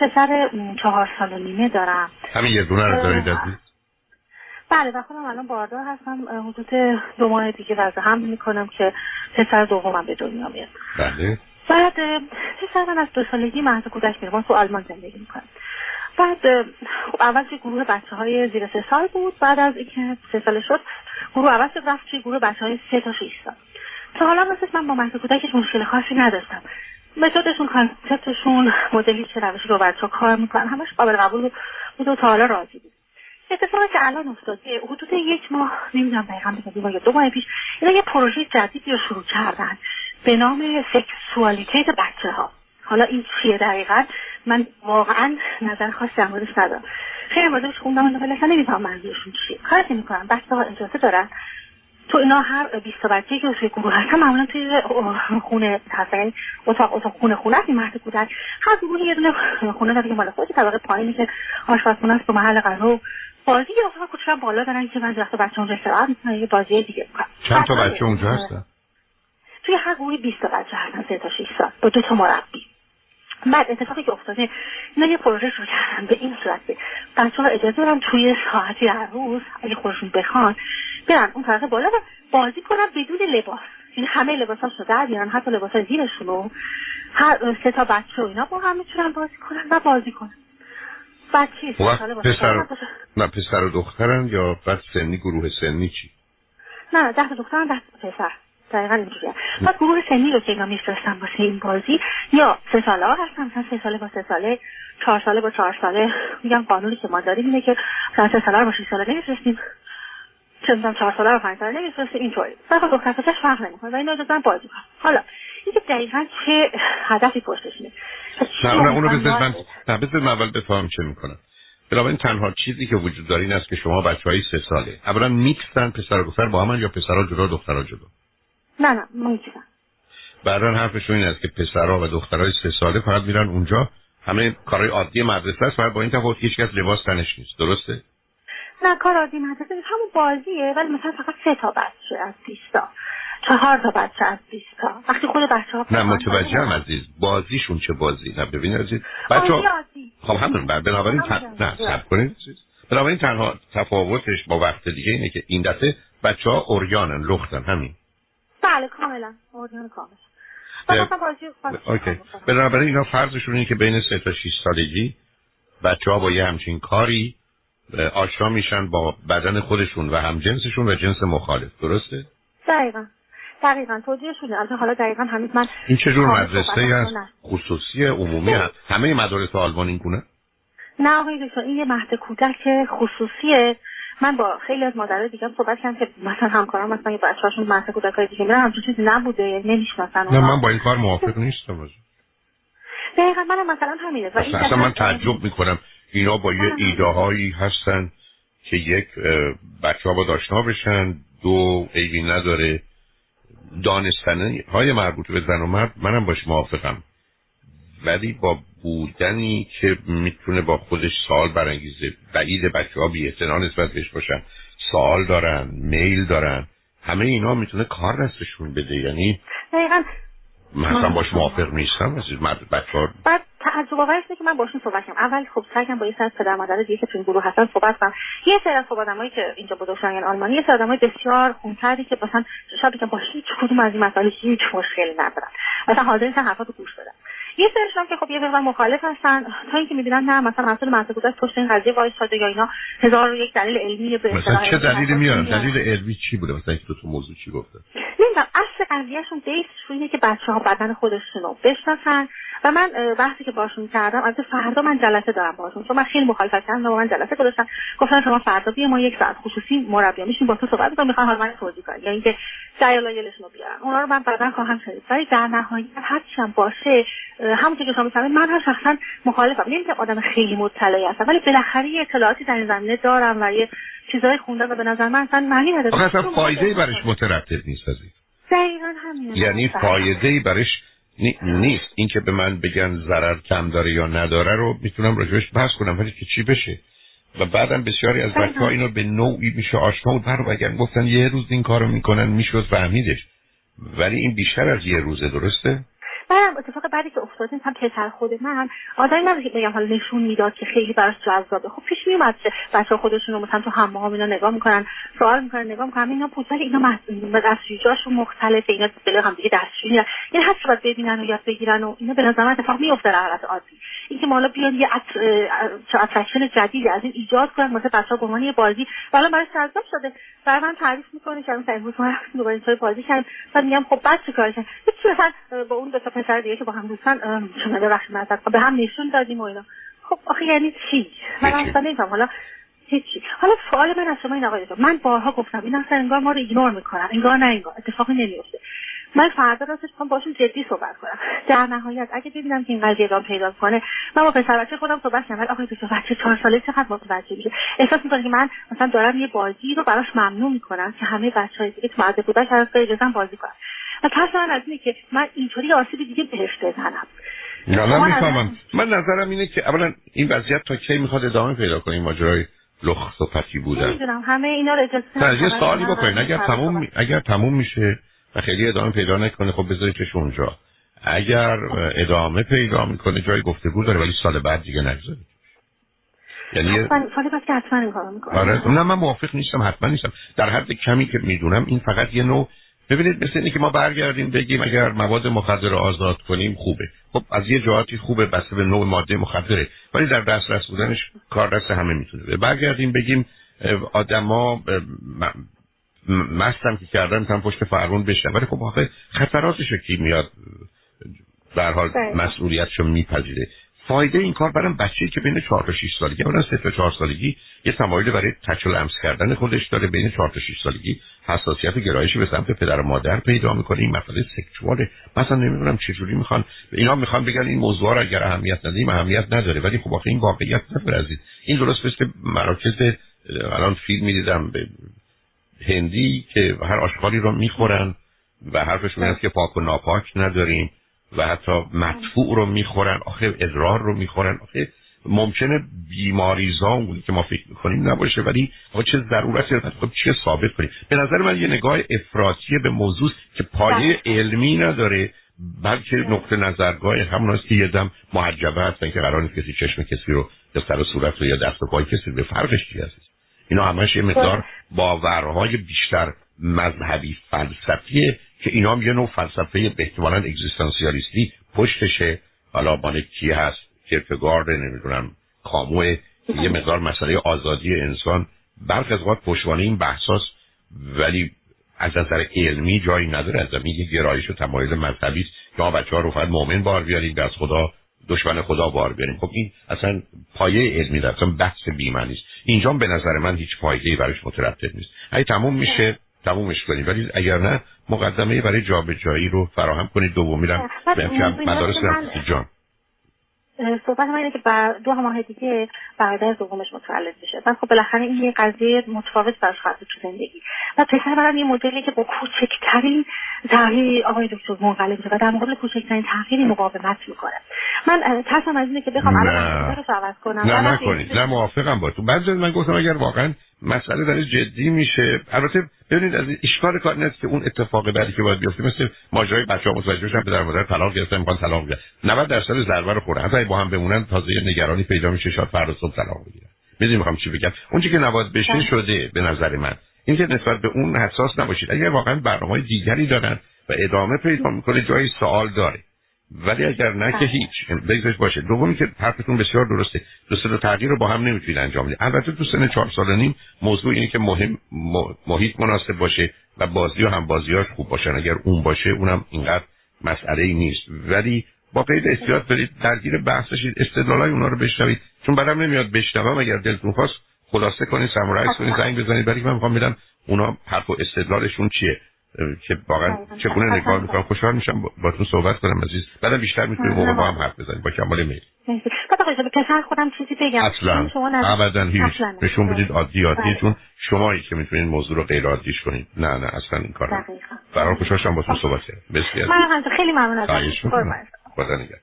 پسر چهار سال و نیمه دارم. همین یه دونه رو دارید بله و خودم الان باردار هستم. حدود دو ماه دیگه وضع هم می‌کنم که پسر دومم به دنیا میاد. بله. بعد پسر من از دو سالگی محض کودک میره. تو آلمان زندگی می‌کنم. بعد اول که گروه بچه های زیر سه سال بود. بعد از اینکه سه سال شد گروه اول رفت توی گروه بچه های سه تا شیش سال. تا حالا مثل من با محض کودکش مشکل خاصی نداشتم. متدشون concept شون مدلی که روشی رو بچه کار می‌کنن همش قابل قبول بود. و تا حالا راضی بود. اتفاقی که الان افتاده حدود یک ماه نمی‌دونم دقیقا بگم یا دو ماه پیش اینا یه پروژه جدیدی رو شروع کردن به نام Sexualität بچه ها حالا این چیه دقیقا؟ من واقعا نظر خاصی در موردش ندارم. خیلی موردش خوندم ولی اصلا نمی‌دونم منظورشون چیه. کاری می‌کنم بچه ها اجازه دارن تو اینا هر 20 بچه که توی گروه هستن معمولا توی خونه هستن. یعنی اتاق اتاق خونه خونه است این مهد کودک هر گروه یه دونه خونه داره که مال خودش طبقه پایینی که آشپزخونه است تو محل غذا بازی یه اتاق کوچیک بالا دارن که من وقت بچه اونجا استراحت می‌کنن یه بازی دیگه می‌کنن چند تا بچه اونجا هستن. توی هر گروه 20 تا بچه هستن سه تا 6 سال با دو تا مربی. بعد اتفاقی که افتاده اینا یه پروژه شروع کردن به این صورت بچه ها اجازه دارن توی ساعتی در روز اگه خودشون بخوان برن اون طرف بالا و بازی کنن بدون لباس. یعنی همه لباساشو در بیارن حتی لباس زیرشون هر سه تا بچه و اینا با هم می‌تونن بازی کنن و بازی کنن بچه پسر نه پسر و دخترن یا بعد سنی گروه سنی چی؟ نه ده دخترن ده پسر. دقیقا اینجوریه. و گروه سنی رو که اینا میفرستن واسه این بازی یا سه ساله ها هستن مثلا سه ساله با سه ساله چهار ساله با چهار ساله میگم قانونی که ما داریم اینه که سه ساله با شیش ساله نمیفرستیم. می‌دونم چهار ساله رو پنج ساله نمیفرستیم اینطوری و دختر پسرش فرق نمی‌کنه و اینا اجازه بازی کنن حالا اینکه دقیقا چه هدفی پشتش نه اون اونو بذار من نه بذار من اول بفهم چه می‌کنم بنابراین تنها چیزی که وجود داره این است که شما بچه های سه ساله اولا میکسن پسر و دختر با هم یا پسرها جدا دخترها جدا؟ نه نه میکسن بعدا حرفشون این است که پسرها و دخترهای سه ساله فقط میرن اونجا همه کارهای عادی مدرسه است فقط با این تفاوت هیچ کس لباس تنش نیست. درسته؟ نه کار عادی مدرسه همون بازیه ولی مثلا فقط سه تا بچه از بیستا چهار تا بچه از بیستا وقتی خود بچه ها نه متوجه هم عزیز. بازیشون چه بازی؟ نه ببین عزیز. بچه ها خب همون بنابراین تن... نه سب کنید بنابراین تنها تفاوتش با وقت دیگه اینه که این دفعه بچه ها اوریانن لختن همین. بله کاملا. اوریان کامل. اوکی. بنابراین اینا فرضشون اینه که بین سه تا 6 سالگی بچه ها با یه همچین کاری آشنا میشن با بدن خودشون و هم جنسشون و جنس مخالف. درسته؟ دقیقا. دقیقا. توجیه شده البته حالا دقیقا هنوز من این چه جور مدرسه هست خصوصی عمومی هست. همه مدارس آلمان این گونه؟ نه آقای دکتر این یه مهد کودک خصوصیه. من با خیلی از مادرای دیگه صحبت کردم که مثلا همکارام مثلا یه بچه‌هاشون مهد کودکای دیگه میرن. همچین چیزی نبوده یعنی نمی‌شناسن نه من با این کار موافق نیستم. دقیقا منم مثلا همینه. اصلا من تعجب می‌کنم. اینا با یه ایده هایی هستن که یک بچه ها با داشنا بشن دو عیبی نداره. دانستنه های مربوط به زن و مرد منم باش موافقم. ولی با بودنی که می‌تونه با خودش سال برانگیزه بعید بچه ها بی نسبت بهش باشن سال دارن میل دارن همه اینا می‌تونه کار دستشون بده. یعنی دقیقا. من اصلا باش موافق نیستم بچه ها بعد تعجب آور که من باشون صحبت کنم اول خب سعی با یه سر پدر مادر دیگه که تو این گروه هستن صحبت کنم. یه سری از خب آدمایی که اینجا بزرگشدن یعنی آلمانی یه سری آدمای بسیار خونتری که مثلا شاید که با هیچ کدوم از این مسائل هیچ مشکلی ندارن. مثلا حاضر نیستن حرفاتو گوش بدن. یه سرشون که خب یه مقدار مخالف هستن. تا اینکه می‌بینن نه مثلا مسئول منطق بوده پشت این قضیه وایساده یا اینا هزار و یک دلیل علمی به مثلا چه دلیلی میارن دلیل علمی چی بوده؟ مثلا دو تا موضوع چی اصل قضیهشون بیسش اینه که بچه ها بدن خودشون رو بشناسن. و من بحثی که باشون کردم از فردا من جلسه دارم باشون. چون من خیلی مخالفت کردم و من جلسه گذاشتم گفتن شما فردا بیا ما یک ساعت خصوصی مربی میشیم با تو صحبت کنیم می‌خوان حال من توضیح کنم یا اینکه دلایلشون رو بیارن. اونا رو من بعدا خواهم شنید. ولی در نهایت هر هم باشه همونطور که شما می‌فهمید من هم شخصا مخالفم. نمیگم آدم خیلی مطلعی هستم ولی بالاخره یه اطلاعاتی در این زمینه دارم و یه چیزای خوندم و به نظر من اصلا معنی نداره. اصلا فایده برش مترتب نیست از دقیقا همین یعنی فایده برش نیست. اینکه به من بگن ضرر کم داره یا نداره رو می‌تونم راجبش بحث کنم ولی که چی بشه؟ و بعدم بسیاری از بچه ها اینو به نوعی میشه آشنا و بر بگن گفتن یه روز این کارو می‌کنن می‌شد فهمیدش. ولی این بیشتر از یه روزه درسته؟ بعدم اتفاق بعدی که افتاد هم پسر خود من. آدمی نبود که بگم حالا نشون می‌داد که خیلی براش جذابه. خب پیش میومد که بچه خودشون رو مثلا تو حمام اینا نگاه می‌کنن سوال می‌کنن نگاه می‌کنن. اینا بود ولی اینا دستشویی‌هاشون مختلفه. اینا به هم دیگه دستشویی یعنی هر باید ببینن و یاد بگیرن و اینا به نظر اتفاق میفته در حالت عادی. اینکه ما حالا بیان یه attraction جدیدی از این ایجاد کنن مثلا بچه‌ها به عنوان یه بازی. حالا برای جذاب شده. برای من تعریف می‌کنه که مثلا امروز ما دوباره اینطوری بازی کردیم بعد میگم خب بعد چیکار کردن هیچ مثلا با اون دو تا پسر دیگه که با هم دوستان شما ببخشید به هم نشون دادیم و اینا. خب آخه یعنی چی؟ من اصلا نمیفهم. حالا هیچی. حالا سوال من از شما این آقای من بارها گفتم این اصلا انگار ما رو ایگنور می‌کنن. انگار نه انگار اتفاقی نمیفته من فردا راستش می‌خوام باشون جدی صحبت کنم. در نهایت اگه ببینم که این قضیه ادامه پیدا کنه من با پسر بچه خودم صحبت کنم آقای دکتر بچه چهار ساله چقدر متوجه میشه؟ احساس می‌کنه که من مثلا دارم یه بازی رو براش ممنوع می‌کنم که همه بچه‌های دیگه تو مدرسه بودن از اجازه بازی کنن. و ترس من از اینه که من اینطوری آسیب دیگه بهش بزنم. نه من می‌فهمم. من نظرم اینه که اولا این وضعیت تا کی می‌خواد ادامه پیدا کنه این ماجرای لخت و پتی بودن؟ می‌دونم همه اینا رو اجازه یه سوالی بکنین. اگر تموم اگر تموم میشه و خیلی ادامه پیدا نکنه. خب بذاریدش اونجا. اگر ادامه پیدا می‌کنه جای گفتگو داره ولی سال بعد دیگه نگذارید یعنی سال بعد که حتما این کارو می‌کنه. آره. نه من موافق نیستم حتما نیستم. در حد کمی که می‌دونم این فقط یه نوع ببینید مثل اینه که ما برگردیم بگیم اگر مواد مخدر رو آزاد کنیم خوبه. خب از یه جهاتی خوبه بسته به نوع ماده مخدره. ولی در دسترس بودنش کار دست همه می‌تونه برگردیم بگیم آدما مستم که کردن می‌تونم پشت فرمون بشن ولی خب آخه خطراتشو کی میاد در حال بله. مسئولیتشو میپذیره. فایده این کار برام بچه‌ای که بین 4 تا 6 سالگی اولا 3 تا 4 سالگی یه تمایل برای تچ و لمس کردن خودش داره. بین 4 تا 6 سالگی حساسیت و گرایش به سمت پدر و مادر پیدا می‌کنه. این مسئله سکشواله مثلا نمی‌دونم چه جوری می‌خوان اینا می‌خوان بگن این موضوع رو اگر اهمیت ندیم اهمیت نداره. ولی خب آخه این واقعیت نپرزید این درست مثل مراکز الان فیلم می‌دیدم به هندی که هر آشغالی رو می‌خورن و حرفشون است که پاک و ناپاک نداریم و حتی مدفوع رو می‌خورن آخه ادرار رو می‌خورن. آخه ممکنه بیماریزا که ما فکر می‌کنیم نباشه ولی ما چه ضرورتی رو خب چه ثابت کنیم؟ به نظر من یه نگاه افراطی به موضوع که پایه بله. علمی نداره بلکه نقطه نظرگاه همون است که یه دم محجبه هستن که قرار نیست کسی چشم کسی رو یا سر و صورت رو یا دست و پای کسی به فرقش چی هست؟ اینا همش یه مقدار باورهای بیشتر مذهبی فلسفیه که اینا هم یه نوع فلسفه به احتمالا اگزیستانسیالیستی پشتشه. حالا مال کی هست؟ کرکگارد نمی‌دونم کاموه یه مقدار مسئله آزادی انسان. برخ از وقت پشتوانه این بحثاست ولی از نظر علمی جایی نداره. از زمین یه گرایش و تمایز مذهبی است. که ما بچه ها رو فقط مؤمن بار بیاریم از خدا دشمن خدا بار بیاریم خب این اصلا پایه علمی داره اصلا بحث بیمعنی است اینجا به نظر من هیچ فایده‌ای براش مترتب نیست. اگه تموم میشه تمومش کنید ولی اگر نه مقدمه برای جابجایی رو فراهم کنید. دومی رو مدارس جان. صحبت من اینه که بر دو ماه دیگه برادر دومش متولد میشه. و خب بالاخره این یه قضیه متفاوت براش خواهد تو زندگی. و پسر برام یه مدلی که با کوچکترین تغییر آقای دکتر منقلب میشه و در مقابل کوچکترین تغییری مقاومت می‌کنه. من ترسم از اینه که بخوام الان رو عوض کنم. نه نکنید. نه موافقم با تو. بعضی من گفتم اگر واقعا مسئله داره جدی میشه. البته ببینید از اشکال کار نیست که اون اتفاق بعدی که باید بیفته مثل ماجرای بچه‌ها متوجه بشن پدر مادر طلاق گرفتن می‌خوان طلاق بگیرن 90 درصد ضربه رو خورن. حتی با هم بمونن تازه نگرانی پیدا میشه شاید فردا صبح طلاق بگیرن. می‌دونی می‌خوام چی بگم؟ اون که نباید بشه بله. شده به نظر من. اینکه نسبت به اون حساس نباشید. اگر واقعا برنامه دیگری دارن و ادامه پیدا می‌کنه جای سوال داره. ولی اگر نه که بله. هیچ بگذارش باشه. دومی که حرفتون بسیار درسته. دو سه تغییر رو با هم نمی‌تونید انجام بدید. البته تو سن چهار سال نیم موضوع اینه که مهم محیط مناسب باشه و بازی و هم بازیاش خوب باشن. اگر اون باشه اونم اینقدر مسئله ای نیست. ولی با قید احتیاط برید درگیر بحث بشید. استدلالای اونا رو بشنوید. چون بعدم نمیاد بشنوم. اگر دلتون خواست خلاصه کنید سمورایز کنید زنگ بزنید. برای من می‌خوام ببینم اونا حرف و استدلالشون چیه. که واقعا چگونه نگاه می‌کنم خوشحال میشم با تو صحبت کنم عزیز. بعد بیشتر می‌تونیم موقع با هم حرف بزنیم با کمال میل. پسر خودم چیزی بگم؟ اصلا. ابدا هیچ. نشون بدید عادی عادی بله. چون شمایی که می‌تونید موضوع رو غیر عادیش کنید. نه نه اصلا این کار برای خوشحال شدم با تو صحبت کردم. بسیار. من خیلی ممنون ازت خدا نگهدار.